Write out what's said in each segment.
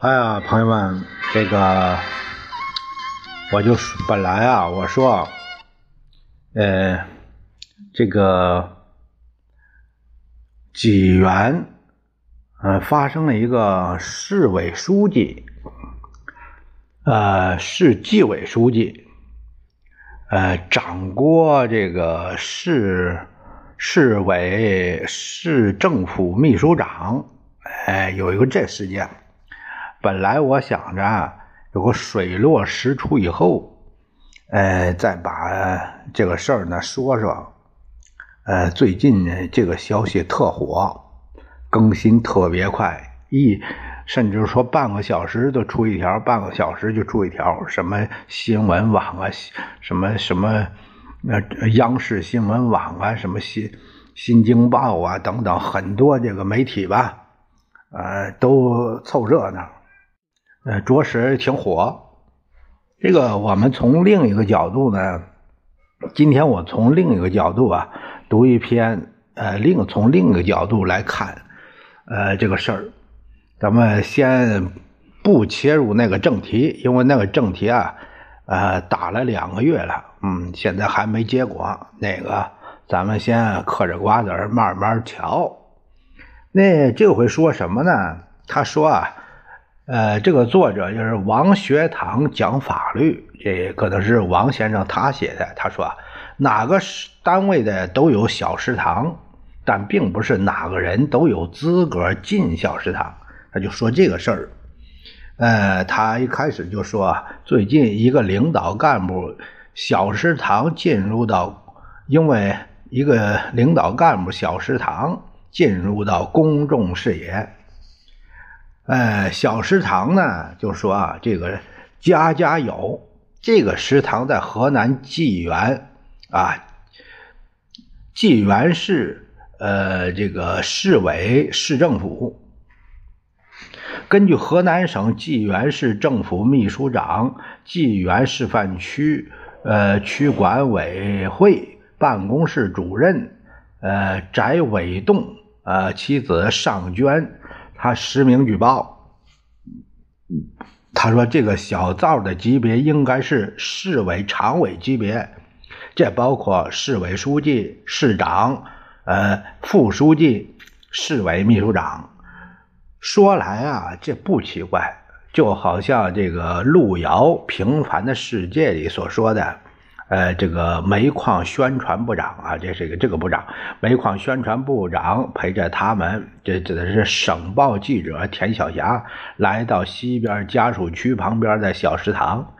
哎呀，朋友们，这个我就本来啊，我说，呃，这个济源，呃，发生了一个市委书记，呃，市纪委书记，呃，掌过这个市市委市政府秘书长，哎，有一个这事件。本来我想着有个水落石出以后，呃，再把这个事儿呢说说。呃，最近呢这个消息特火，更新特别快，一甚至说半个小时就出一条，半个小时就出一条。什么新闻网啊，什么什么呃央视新闻网啊，什么新新京报啊等等，很多这个媒体吧，呃，都凑热闹。呃，着实挺火。这个我们从另一个角度呢，今天我从另一个角度啊，读一篇呃，另从另一个角度来看，呃，这个事儿。咱们先不切入那个正题，因为那个正题啊，呃，打了两个月了，嗯，现在还没结果。那个，咱们先嗑着瓜子慢慢瞧。那这回说什么呢？他说啊。呃，这个作者就是王学堂讲法律，这可能是王先生他写的。他说啊，哪个单位的都有小食堂，但并不是哪个人都有资格进小食堂。他就说这个事儿。呃，他一开始就说啊，最近一个领导干部小食堂进入到，因为一个领导干部小食堂进入到公众视野。呃，小食堂呢，就说啊，这个家家有。这个食堂在河南济源啊，济源市呃，这个市委市政府，根据河南省济源市政府秘书长、济源示范区呃区管委会办公室主任呃翟伟栋呃妻子尚娟。他实名举报，他说这个小灶的级别应该是市委常委级别，这包括市委书记、市长、呃副书记、市委秘书长。说来啊，这不奇怪，就好像这个路遥《平凡的世界》里所说的。呃，这个煤矿宣传部长啊，这是一个这个部长，煤矿宣传部长陪着他们，这指的是省报记者田晓霞，来到西边家属区旁边的小食堂，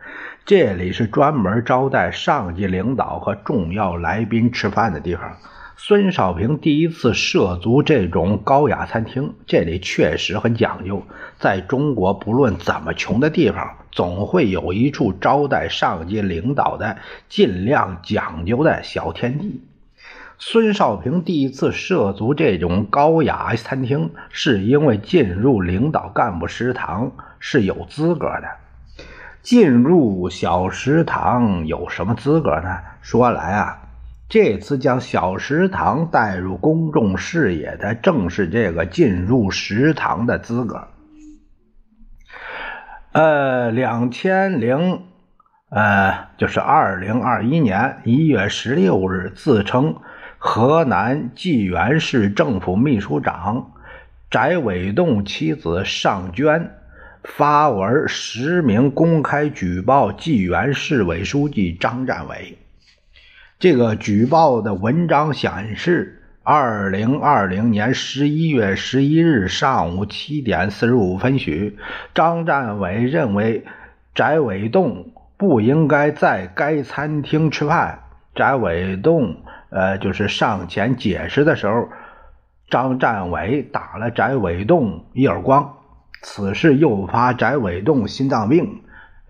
这里是专门招待上级领导和重要来宾吃饭的地方。孙少平第一次涉足这种高雅餐厅，这里确实很讲究。在中国，不论怎么穷的地方，总会有一处招待上级领导的尽量讲究的小天地。孙少平第一次涉足这种高雅餐厅，是因为进入领导干部食堂是有资格的。进入小食堂有什么资格呢？说来啊。这次将小食堂带入公众视野的，正是这个进入食堂的资格。呃，两千零，呃，就是二零二一年一月十六日，自称河南济源市政府秘书长翟伟栋妻子尚娟发文实名公开举报济源市委书记张占伟。这个举报的文章显示，二零二零年十一月十一日上午七点四十五分许，张占伟认为翟伟栋不应该在该餐厅吃饭。翟伟栋呃，就是上前解释的时候，张占伟打了翟伟栋一耳光，此事诱发翟伟栋心脏病。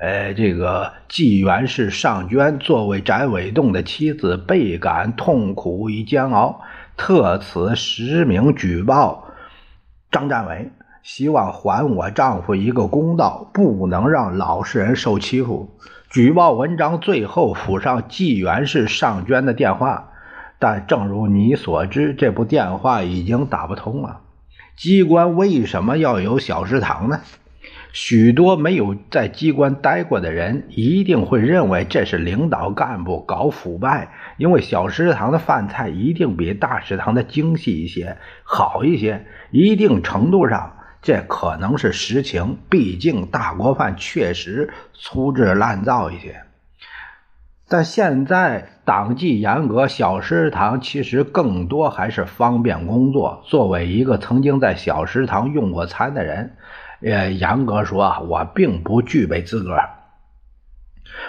呃，这个纪元氏尚娟作为翟伟栋的妻子，倍感痛苦与煎熬，特此实名举报张占伟，希望还我丈夫一个公道，不能让老实人受欺负。举报文章最后附上纪元氏尚娟的电话，但正如你所知，这部电话已经打不通了。机关为什么要有小食堂呢？许多没有在机关待过的人一定会认为这是领导干部搞腐败，因为小食堂的饭菜一定比大食堂的精细一些、好一些。一定程度上，这可能是实情，毕竟大锅饭确实粗制滥造一些。但现在党纪严格，小食堂其实更多还是方便工作。作为一个曾经在小食堂用过餐的人，呃，严格说，我并不具备资格。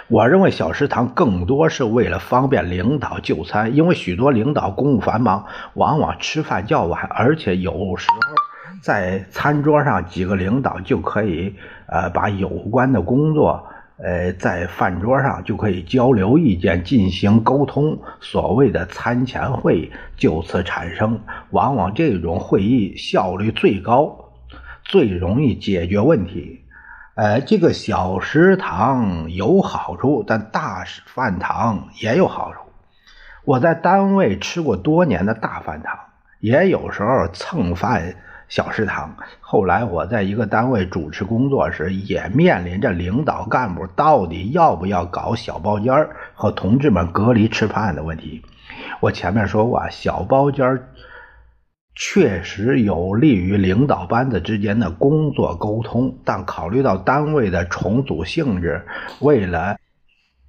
我认为小食堂更多是为了方便领导就餐，因为许多领导公务繁忙，往往吃饭较晚，而且有时候在餐桌上几个领导就可以呃把有关的工作。呃，在饭桌上就可以交流意见，进行沟通，所谓的餐前会就此产生。往往这种会议效率最高，最容易解决问题。呃，这个小食堂有好处，但大饭堂也有好处。我在单位吃过多年的大饭堂，也有时候蹭饭。小食堂。后来我在一个单位主持工作时，也面临着领导干部到底要不要搞小包间和同志们隔离吃饭的问题。我前面说过，小包间确实有利于领导班子之间的工作沟通，但考虑到单位的重组性质，为了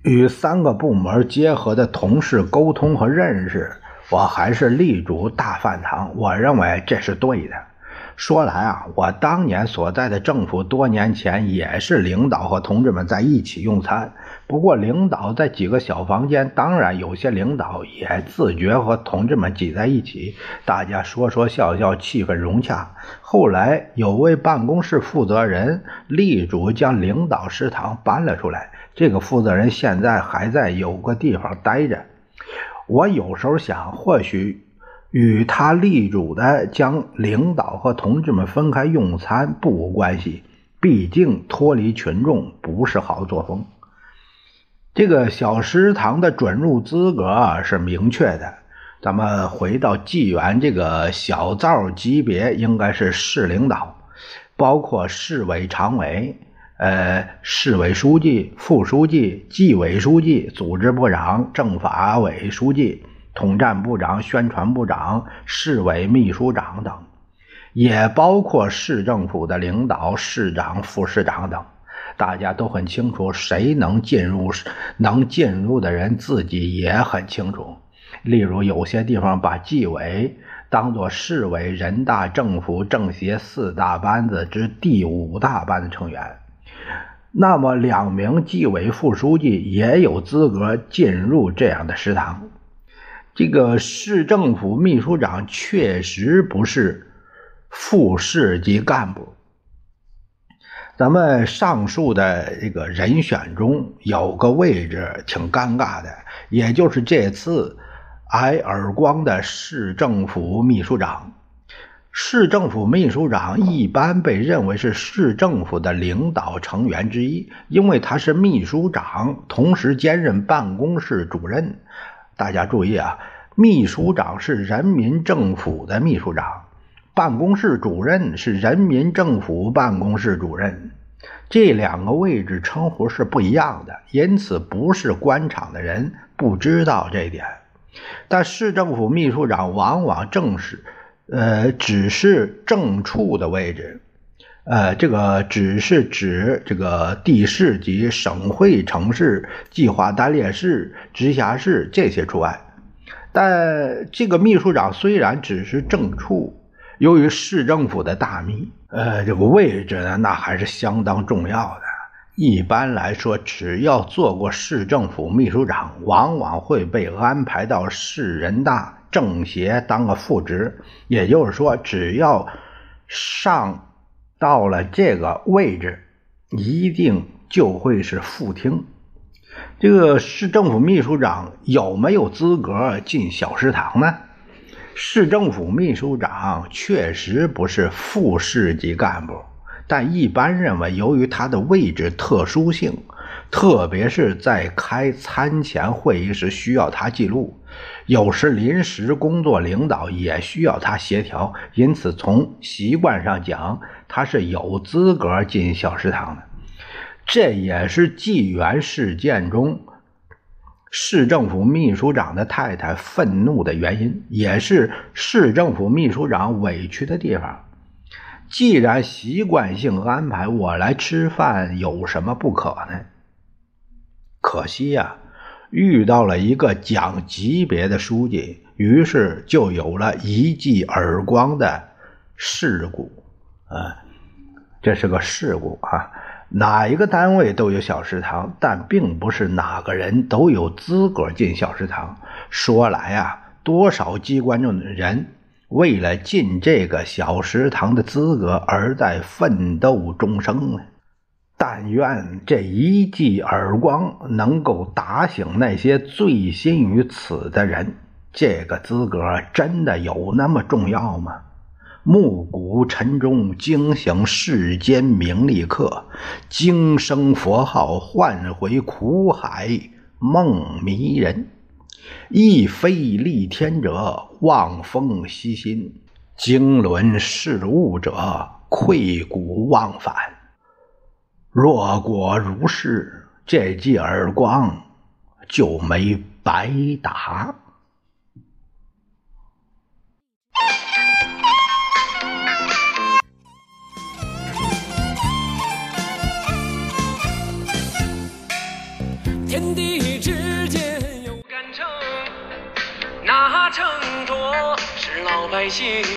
与三个部门结合的同事沟通和认识，我还是立足大饭堂。我认为这是对的。说来啊，我当年所在的政府多年前也是领导和同志们在一起用餐，不过领导在几个小房间，当然有些领导也自觉和同志们挤在一起，大家说说笑笑，气氛融洽。后来有位办公室负责人力主将领导食堂搬了出来，这个负责人现在还在有个地方待着。我有时候想，或许。与他力主的将领导和同志们分开用餐不无关系，毕竟脱离群众不是好作风。这个小食堂的准入资格是明确的。咱们回到纪元这个小灶级别，应该是市领导，包括市委常委、呃市委书记、副书记、纪委书记、组织部长、政法委书记。统战部长、宣传部长、市委秘书长等，也包括市政府的领导、市长、副市长等。大家都很清楚，谁能进入，能进入的人自己也很清楚。例如，有些地方把纪委当作市委、人大、政府、政协四大班子之第五大班的成员，那么两名纪委副书记也有资格进入这样的食堂。这个市政府秘书长确实不是副市级干部。咱们上述的这个人选中有个位置挺尴尬的，也就是这次挨耳光的市政府秘书长。市政府秘书长一般被认为是市政府的领导成员之一，因为他是秘书长，同时兼任办公室主任。大家注意啊，秘书长是人民政府的秘书长，办公室主任是人民政府办公室主任，这两个位置称呼是不一样的，因此不是官场的人不知道这点。但市政府秘书长往往正是，呃，只是正处的位置。呃，这个只是指这个地市级、省会城市、计划单列市、直辖市这些除外。但这个秘书长虽然只是正处，由于市政府的大秘，呃，这个位置呢，那还是相当重要的。一般来说，只要做过市政府秘书长，往往会被安排到市人大、政协当个副职。也就是说，只要上。到了这个位置，一定就会是副厅。这个市政府秘书长有没有资格进小食堂呢？市政府秘书长确实不是副市级干部，但一般认为，由于他的位置特殊性，特别是在开餐前会议时需要他记录，有时临时工作领导也需要他协调，因此从习惯上讲，他是有资格进小食堂的。这也是纪元事件中市政府秘书长的太太愤怒的原因，也是市政府秘书长委屈的地方。既然习惯性安排我来吃饭，有什么不可呢？可惜呀。遇到了一个讲级别的书记，于是就有了一记耳光的事故。啊，这是个事故啊！哪一个单位都有小食堂，但并不是哪个人都有资格进小食堂。说来啊，多少机关中的人为了进这个小食堂的资格而在奋斗终生呢？但愿这一记耳光能够打醒那些醉心于此的人。这个资格真的有那么重要吗？暮鼓晨钟惊醒世间名利客，惊声佛号唤回苦海梦迷人。一飞立天者望风息心，经纶事物者愧骨忘返。若果如是，这记耳光就没白打。争夺是老百姓。